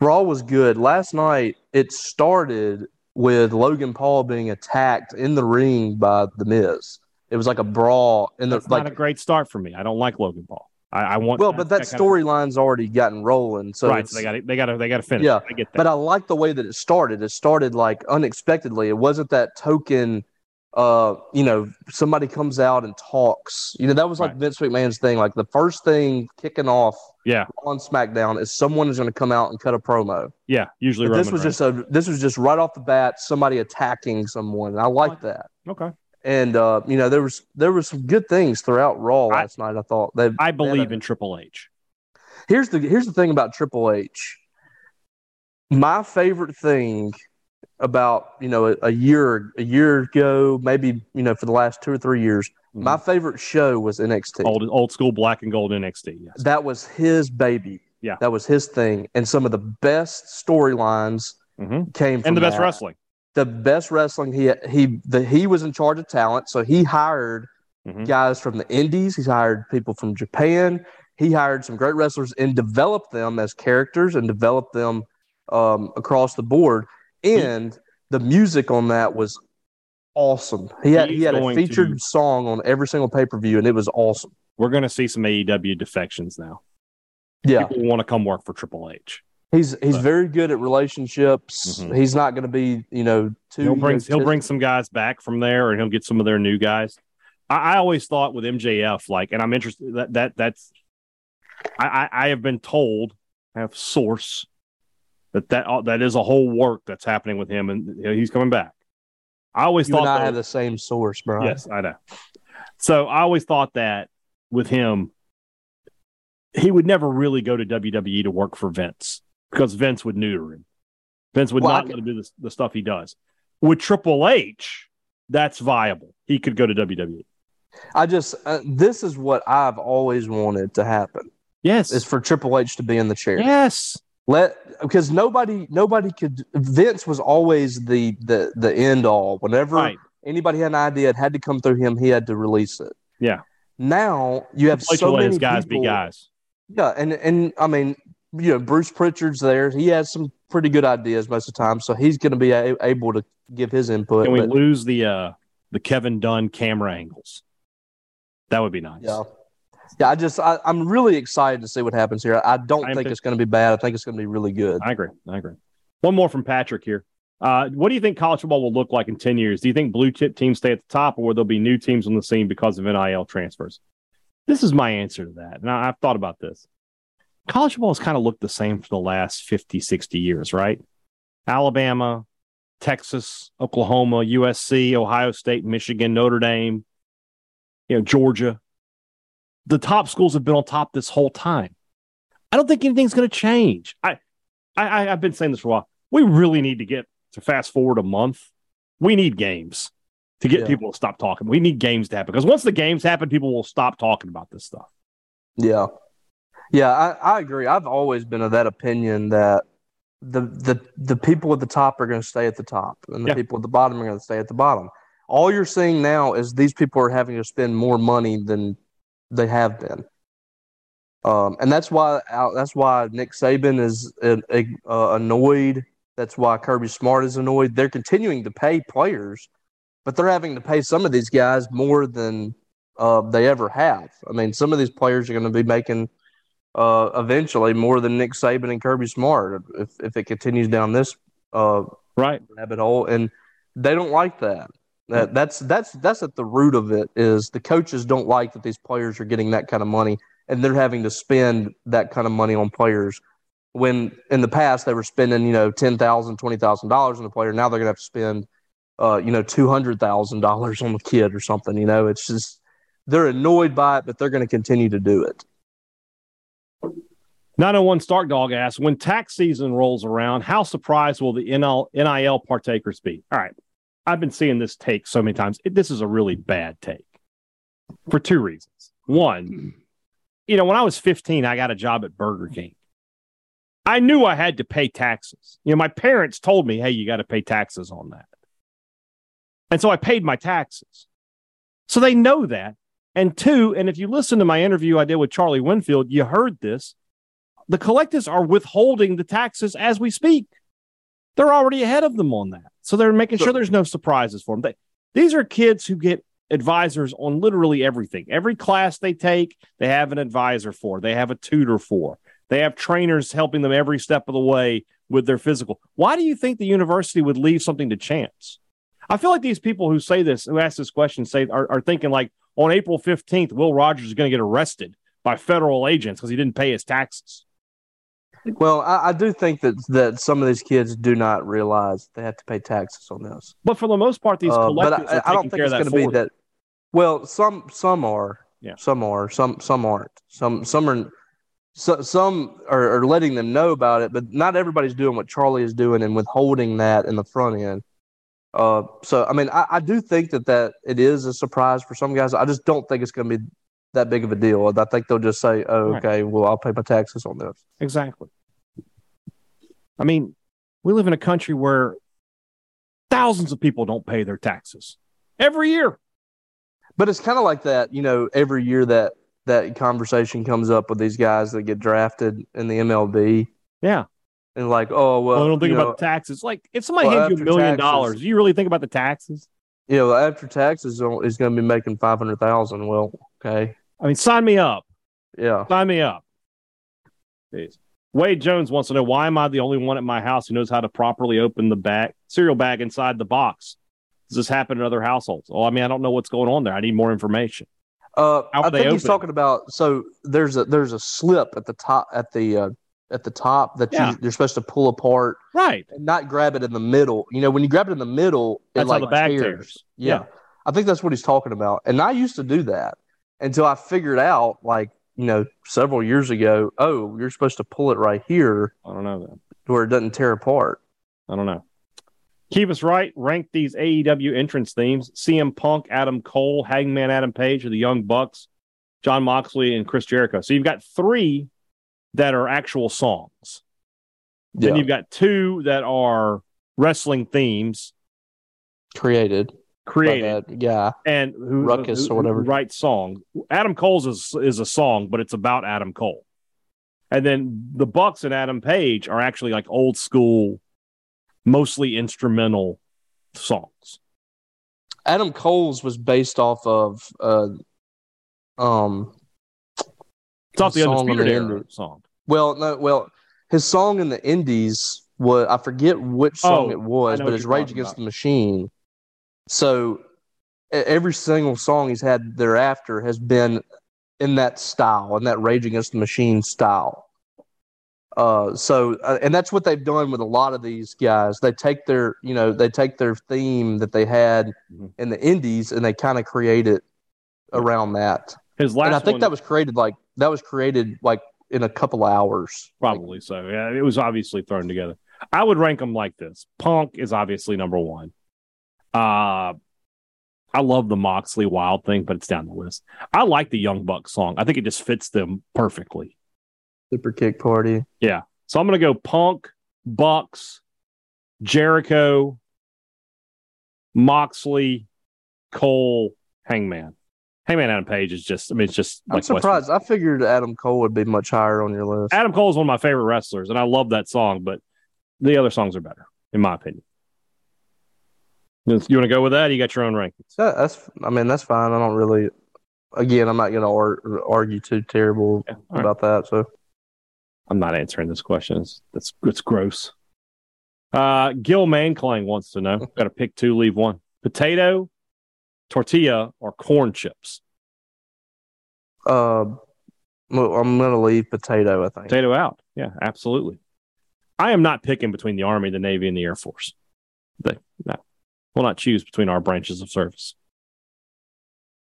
Raw was good. Last night it started with Logan Paul being attacked in the ring by The Miz. It was like a brawl in the That's like. not a great start for me. I don't like Logan Paul. I, I want well, but that of- storyline's already gotten rolling. So right. So they got they got to they got to finish. Yeah, I get that. but I like the way that it started. It started like unexpectedly. It wasn't that token. Uh, you know, somebody comes out and talks. You know, that was like Right. Vince McMahon's thing. Like the first thing kicking off yeah, on SmackDown is someone is going to come out and cut a promo. yeah. Usually, this was Reigns. just a this was just right off the bat somebody attacking someone. And I like that. okay. And uh, you know, there was there was some good things throughout Raw I- last night. I thought they. I believe they- in Triple H. Here's the here's the thing about Triple H. My favorite thing about you know a, a year a year ago, maybe you know for the last two or three years, my favorite show was NXT. old old school black and gold NXT. Yes. That was his baby. Yeah. that was his thing, and some of the best storylines hmm came from And the best that. wrestling. The best wrestling he he the, he was in charge of talent. So he hired Mhm. guys from the indies. He hired people from japan. He hired some great wrestlers and developed them as characters and developed them um, across the board. And the music on that was awesome. He had he had a featured to- song on every single pay-per-view and it was awesome. We're going to see some AEW defections now. Yeah, people want to come work for Triple H. he's he's But- very good at relationships. Mhm. He's not going to be you know too. He'll bring he'll bring some guys back from there, and he'll get some of their new guys. I, I always thought with MJF, like, and I'm interested that that that's. I, I, I have been told, I have source that that uh, that is a whole work that's happening with him, and you know, he's coming back. I always You and thought I though- have the same source, bro. Yes, I know. So I always thought that with him, he would never really go to WWE to work for Vince because Vince would neuter him. Vince would Well, not let him do the, the stuff he does. With Triple H, that's viable. He could go to. WWE. I just uh, this is what I've always wanted to happen Yes. is for Triple H to be in the chair. yes. Let because nobody nobody could Vince was always the the the end all. Whenever Right. anybody had an idea, it had to come through him. He had to release it. Yeah. Now you have Triple H so let many guys people, be guys. Yeah, and and I mean, you know, Bruce Pritchard's there. He has some pretty good ideas most of the time, so he's going to be a- able to give his input. Can we but- lose the uh the Kevin Dunn camera angles? That would be nice. yeah, yeah. I just I, I'm really excited to see what happens here. I don't I think it's going to be bad. I think it's going to be really good. I agree. I agree. One more from Patrick here. Uh, what do you think college football will look like in 10 years? Do you think blue chip teams stay at the top or will there be new teams on the scene because of NIL transfers? This is my answer to that. And I, I've thought about this. College football has kind of looked the same for the last 50, 60 years, right? Alabama, Texas, Oklahoma, USC, Ohio State, Michigan, Notre Dame, you know, Georgia. The top schools have been on top this whole time. I don't think anything's going to change. I, I, I've been saying this for a while. We really need to get to fast forward a month. We need games to get Yeah. people to stop talking. We need games to happen because once the games happen, people will stop talking about this stuff. Yeah, yeah. I, I agree. I've always been of that opinion that the the the people at the top are going to stay at the top, and the Yeah. people at the bottom are going to stay at the bottom. All you're seeing now is these people are having to spend more money than they have been. Um, and that's why that's why Nick Saban is uh, uh, annoyed. That's why Kirby Smart is annoyed. They're continuing to pay players, but they're having to pay some of these guys more than uh, they ever have. I mean, some of these players are going to be making uh, eventually more than Nick Saban and Kirby Smart if if it continues down this uh, Right. rabbit hole, and they don't like that. That that's that's that's at the root of it. Is the coaches don't like that these players are getting that kind of money, and they're having to spend that kind of money on players. When in the past they were spending, you know, ten thousand, twenty thousand dollars on a player, now they're gonna have to spend, uh, you know, two hundred thousand dollars on the kid or something. You know, it's just they're annoyed by it, but they're going to continue to do it. 901 Stark Dog asks When tax season rolls around, how surprised will the NL, NIL partakers be? All right. I've been seeing this take so many times. It- this is a really bad take for two reasons. One, you know, when I was 15, I got a job at Burger King. I knew I had to pay taxes. You know, my parents told me, hey, you got to pay taxes on that. And so I paid my taxes. So they know that. And two, and if you listen to my interview I did with Charlie Winfield, you heard this. The collectives are withholding the taxes as we speak. They're already ahead of them on that. So they're making So- sure there's no surprises for them. They, these are kids who get advisors on literally everything. Every class they take, they have an advisor for, they have a tutor for, they have trainers helping them every step of the way with their physical. Why do you think the university would leave something to chance? I feel like these people who say this, who ask this question, say are, are thinking like on April 15th, Will Rogers is going to get arrested by federal agents because he didn't pay his taxes. Well, I, I do think that that some of these kids do not realize they have to pay taxes on this. But for the most part, these uh, but I, are I don't think it's going to be that. Well, some some are. Yeah. Some are. Some some aren't. Some some are. So, some are, are letting them know about it, but not everybody's doing what Charlie is doing and withholding that in the front end. Uh, so I mean, I, I do think that that it is a surprise for some guys. I just don't think it's going to be that big of a deal. I think they'll just say, "Oh, Right. okay, well, I'll pay my taxes on this." Exactly. I mean, we live in a country where thousands of people don't pay their taxes every year. But it's kind of like that, you know, every year that that conversation comes up with these guys that get drafted in the MLB Yeah. and like, oh well, Well, I don't think about know, the taxes. Like, if somebody Well, hands you a million dollars, do you really think about the taxes? you know, after taxes is going to be making five hundred thousand. Well, okay, I mean, sign me up. yeah, Sign me up. Jeez. Wade Jones wants to know why am I the only one at my house who knows how to properly open the bag cereal bag inside the box? Does this happen in other households? Oh, I mean, I don't know what's going on there. I need more information. Uh, I think he's talking about. So there's a there's a slip at the top at the uh, at the top that Yeah. you, you're supposed to pull apart Right. and not grab it in the middle. You know, when you grab it in the middle, it That's like how the bag tears. tears. Yeah. Yeah. I think that's what he's talking about. And I used to do that until I figured out, like you know, several years ago. Oh, you're supposed to pull it right here I don't know that. where it doesn't tear apart. I don't know. Keep us right. Rank these AEW entrance themes: CM Punk, Adam Cole, Hangman Adam Page, or the Young Bucks, Jon Moxley, and Chris Jericho. So you've got three that are actual songs. Then you've got two that are wrestling themes created. Created that guy. and who Ruckus who- or whatever. writes song. Adam Cole's is is a song, but it's about Adam Cole. And then the Bucks and Adam Page are actually like old school, mostly instrumental songs. Adam Cole's was based off of uh, um It's off the Undisputed the Era song. well no well his song in the Indies was I forget which song Oh, it was, but it's Rage Against about. the Machine. So every single song he's had thereafter has been in that style, in that Rage Against the Machine style. Uh, so uh, and that's what they've done with a lot of these guys. They take their, you know, they take their theme that they had Mhm. in the Indies and they kind of create it around that. His last and I think one, that was created like that was created like in a couple hours. probably so. Yeah, it was obviously thrown together. I would rank them like this. Punk is obviously number one. Uh I love the Moxley Wild thing, but it's down the list. I like the Young Bucks song. I think it just fits them perfectly. Super Kick Party. Yeah. So I'm going to go Punk, Bucks, Jericho, Moxley, Cole, Hangman. Hangman Adam Page is just, I mean, it's just I'm like Western. surprised. I figured Adam Cole would be much higher on your list. Adam Cole is one of my favorite wrestlers, and I love that song, but the other songs are better, in my opinion. You want to go with that? You got your own rankings. That- that's. I mean, that's fine. I don't really. Again, I'm not going to ar- argue too terrible Yeah, all right. about that. So I'm not answering this question. It's, that's it's gross. Uh, Gil Manclang wants to know. Got to pick two, leave one. Potato, tortilla, or corn chips. uh, I'm going to leave potato. I think. Potato out. Yeah, absolutely. I am not picking between the Army, the Navy, and the Air Force. They, no, we'll not choose between our branches of service.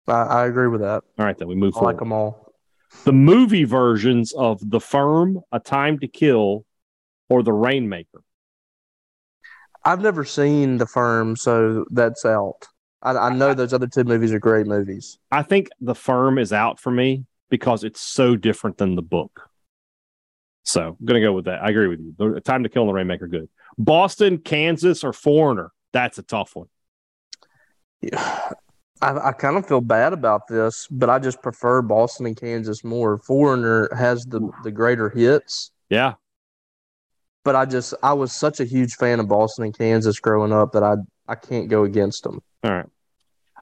I, I agree with that. All right, then we move I forward. like them all. the movie versions of The Firm, A Time to Kill, or The Rainmaker. I've never seen The Firm, so that's out. I, I know those other two movies are great movies. I think The Firm is out for me because it's so different than the book. So I'm going to go with that. I agree with you. The Time to Kill and The Rainmaker, good. Boston, Kansas, or Foreigner? That's a tough one. Yeah. I, I kind of feel bad about this, but I just prefer Boston and Kansas more. Foreigner has the, the greater hits, Yeah. but I just I was such a huge fan of Boston and Kansas growing up that I I can't go against them. All right.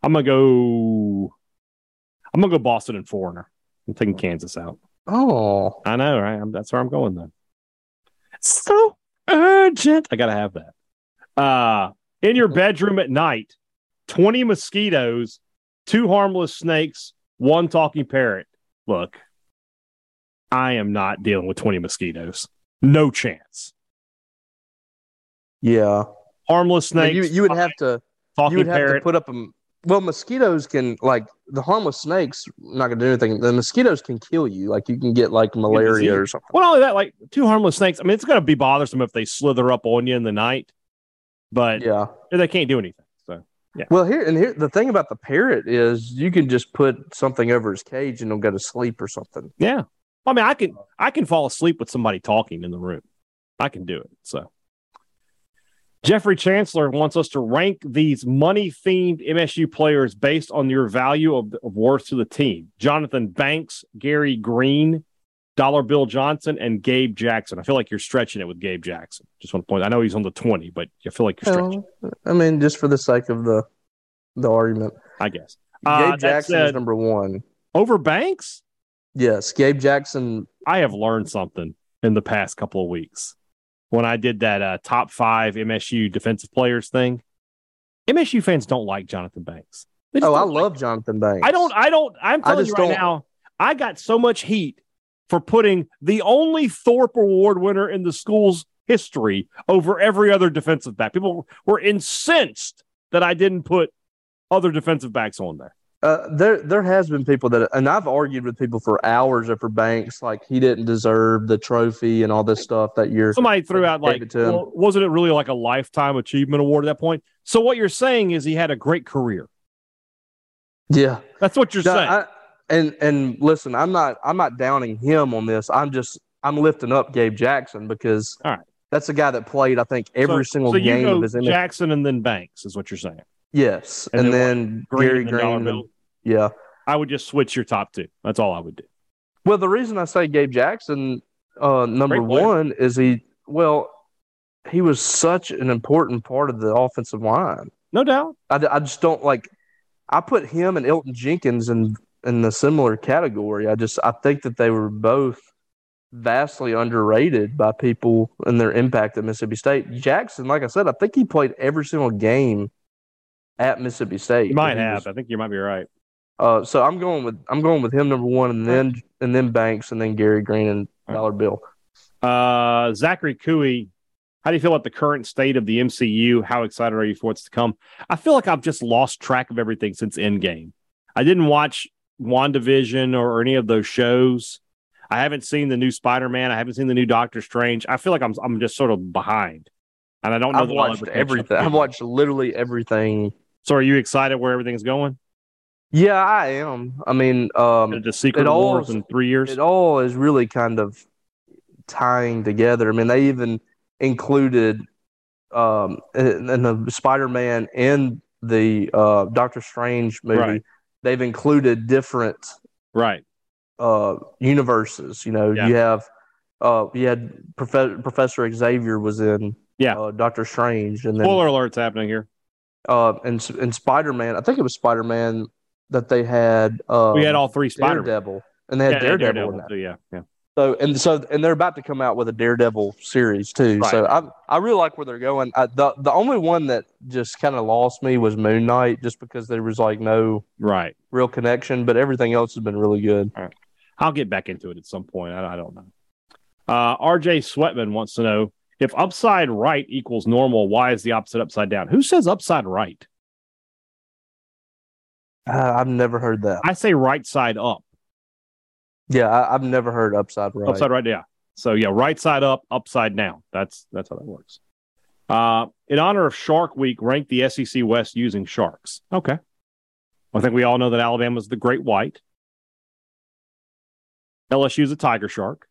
I'm going to go. I'm going to go Boston and Foreigner. I'm taking Kansas out. Oh, I know, right? I'm, that's where I'm going then. So urgent. I gotta have that. Uh in your mm-hmm. bedroom at night, 20 mosquitoes, two harmless snakes, one talking parrot. Look, I am not dealing with 20 mosquitoes. No chance. yeah. Harmless snakes. you you would have to talking you would have parrot. to put up a well mosquitoes can like the harmless snakes not gonna do anything. The mosquitoes can kill you. Like you can get like malaria or something. well, not only that, like two harmless snakes. I mean, it's gonna be bothersome if they slither up on you in the night, but Yeah. they can't do anything. So yeah. Well, here and here, the thing about the parrot is you can just put something over his cage and he'll go to sleep or something. Yeah. I mean, I can I can fall asleep with somebody talking in the room. I can do it. So Jeffrey Chancellor wants us to rank these money themed MSU players based on your value of, of worth to the team. Johnthan Banks, Gary Green, Dollar Bill Johnson, and Gabe Jackson. I feel like you're stretching it with Gabe Jackson. Just want to point. I know he's on the 20, but I feel like you're stretching. Well, I mean, just for the sake of the the argument, I guess. Uh, Gabe that Jackson is number one. Over Banks, Yes, Gabe Jackson. I have learned something. in the past couple of weeks when I did that uh, top five MSU defensive players thing. MSU fans don't like Johnthan Banks. Oh, I like love Johnthan Banks. I don't. I don't. I'm telling you right don't- now. I got so much heat for putting the only Thorpe Award winner in the school's history over every other defensive back. People were incensed that I didn't put other defensive backs on there. Uh, there, there has been people that, and I've argued with people for hours over Banks, like he didn't deserve the trophy and all this stuff that year. Somebody threw out like, it well, wasn't it really like a lifetime achievement award at that point? So what you're saying is he had a great career. Yeah, That's what you're No, saying. I- and and listen, I'm not, I'm not downing him on this. I'm just, I'm lifting up Gabe Jackson because All right. that's a guy that played, I think, every so, single so you game of his. Jackson and then Banks is what you're saying. yes, And and, then then, Green Gary and then Dollar Green. And- yeah. I would just switch your top two. That's all I would do. Well, the reason I say Gabe Jackson, uh, number one, is he well, he was such an important part of the offensive line. No doubt. I, I just don't like. I put him and Elgton Jenkins in in the similar category. I just I think that they were both vastly underrated by people and their impact at Mississippi State. Jackson, like I said, I think he played every single game at Mississippi State. You might have. was- I think you might be right. uh, so I'm going with I'm going with him number one, and then and then Banks, and then Gary Green and Dollar Bill. Uh, Zachary Cooey, how do you feel about the current state of the MCU? How excited are you for what's to come? I feel like I've just lost track of everything since Endgame. I didn't watch WandaVision or, or any of those shows. I haven't seen the new Spider Man. I haven't seen the new Doctor Strange. I feel like I'm I'm just sort of behind, and I don't know I've watched everything. I've watched literally everything. So, are you excited where everything's going? Yeah, I am. I mean, um, The Secret it all- Wars in three years. it all is really kind of tying together. I mean, they even included um, in, in the Spider-Man and the uh, Doctor Strange movie. Right. They've included different right. uh, universes. You know, Yeah. you have uh, you had Profe- Professor Xavier was in Yeah. uh, Doctor Strange, and then Spoiler alerts happening here. uh, and and Spider Man. I think it was Spider Man that they had. Uh, We had all three Spider. Daredevil, and they had Daredevil, in that. too. Yeah. Yeah. So and so and they're about to come out with a Daredevil series too. So I I really like where they're going. I, the the only one that just kind of lost me was Moon Knight, just because there was like no Right. real connection. But everything else has been really good. I'll get back into it at some point. I, I don't know. Uh, RJ Sweatman wants to know if upside right equals normal, why is the opposite upside down? Who says upside right? Uh, I've never heard that. I say right side up. Yeah, I, I've never heard upside right. Upside right, yeah. So yeah, right side up, upside down. That's that's how that works. Uh, in honor of Shark Week, rank the SEC West using sharks. Okay. I think we all know that Alabama's the great white. LSU's a tiger shark.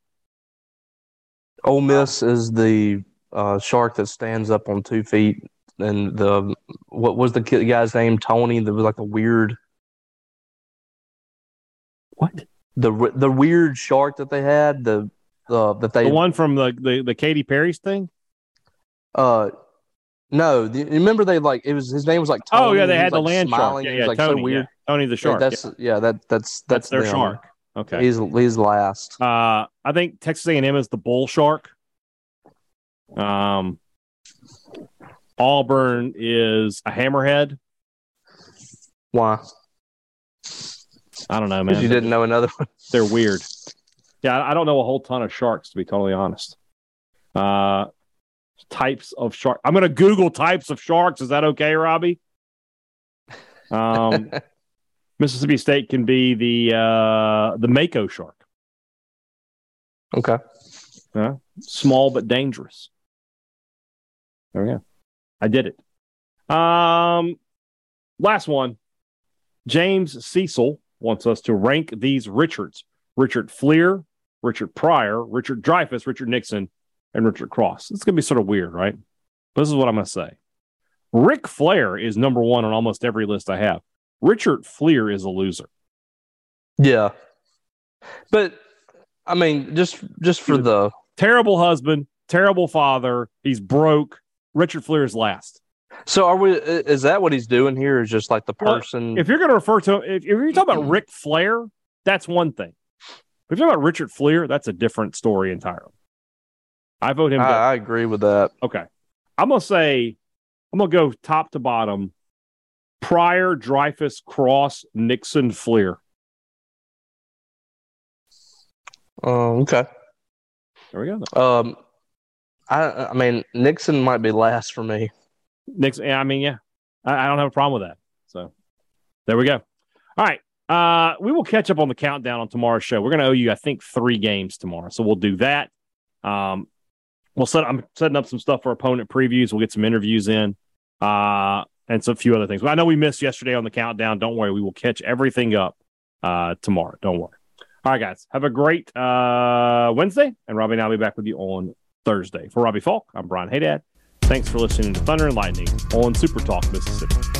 Ole Miss is the uh, shark that stands up on two feet, and the what was the guy's name? Tony. That was like a weird What? The the weird shark that they had. The the that they The one from the the, the Katy Perry's thing? uh no. The, remember they like it was his name was like Tony. Oh yeah, they had the like, land smiling. shark. Yeah, was yeah, like Tony. so weird. yeah. Tony the shark. That's yeah. yeah. That that's That's that's, their them. shark. Okay. He's he's last. Uh, I think Texas A&M is the bull shark. Um, Auburn is a hammerhead. Why? I don't know, man. you didn't know another one. They're weird. Yeah, I don't know a whole ton of sharks to be totally honest. Uh, types of shark. I'm gonna Google types of sharks. Is that okay, Robbie? Um, Mississippi State can be the uh the Mako shark. okay. small but dangerous. There we go. I did it. Um, last one. James Cecil wants us to rank these Richards: Richard Fliehr, Richard Pryor, Richard Dreyfuss, Richard Nixon, and Richard Cross. It's gonna be sort of weird, right? But this is what I'm gonna say. Ric Flair is number one on almost every list I have. Richard Fliehr is a loser. Yeah. But I mean, just just for the Terrible husband, terrible father. He's broke. Richard Fliehr is last. So are we? Is that what he's doing here? Is just like the Well, person? if you're going to refer to if, if you're talking about Ric Flair, that's one thing. If you're talking about Richard Fliehr, that's a different story entirely. I vote him. I, I agree with that. Okay. I'm gonna say I'm gonna go top to bottom. Pryor, Dreyfuss, Cross, Nixon, Fliehr. Um, okay. There we go. Um, I I mean Nixon might be last for me. Yeah, I mean, yeah, I, I don't have a problem with that. So there we go. All right. Uh, we will catch up on the countdown on tomorrow's show. We're going to owe you, I think, three games tomorrow. So we'll do that. Um, we'll set. I'm setting up some stuff for opponent previews. We'll get some interviews in, uh, and some few other things. But I know we missed yesterday on the countdown. Don't worry, we will catch everything up uh, tomorrow. Don't worry. All right, guys. Have a great uh, Wednesday, and Robbie and I'll be back with you on Thursday. For Robbie Falk, I'm Brian Haydad. Thanks for listening to Thunder and Lightning on Super Talk Mississippi.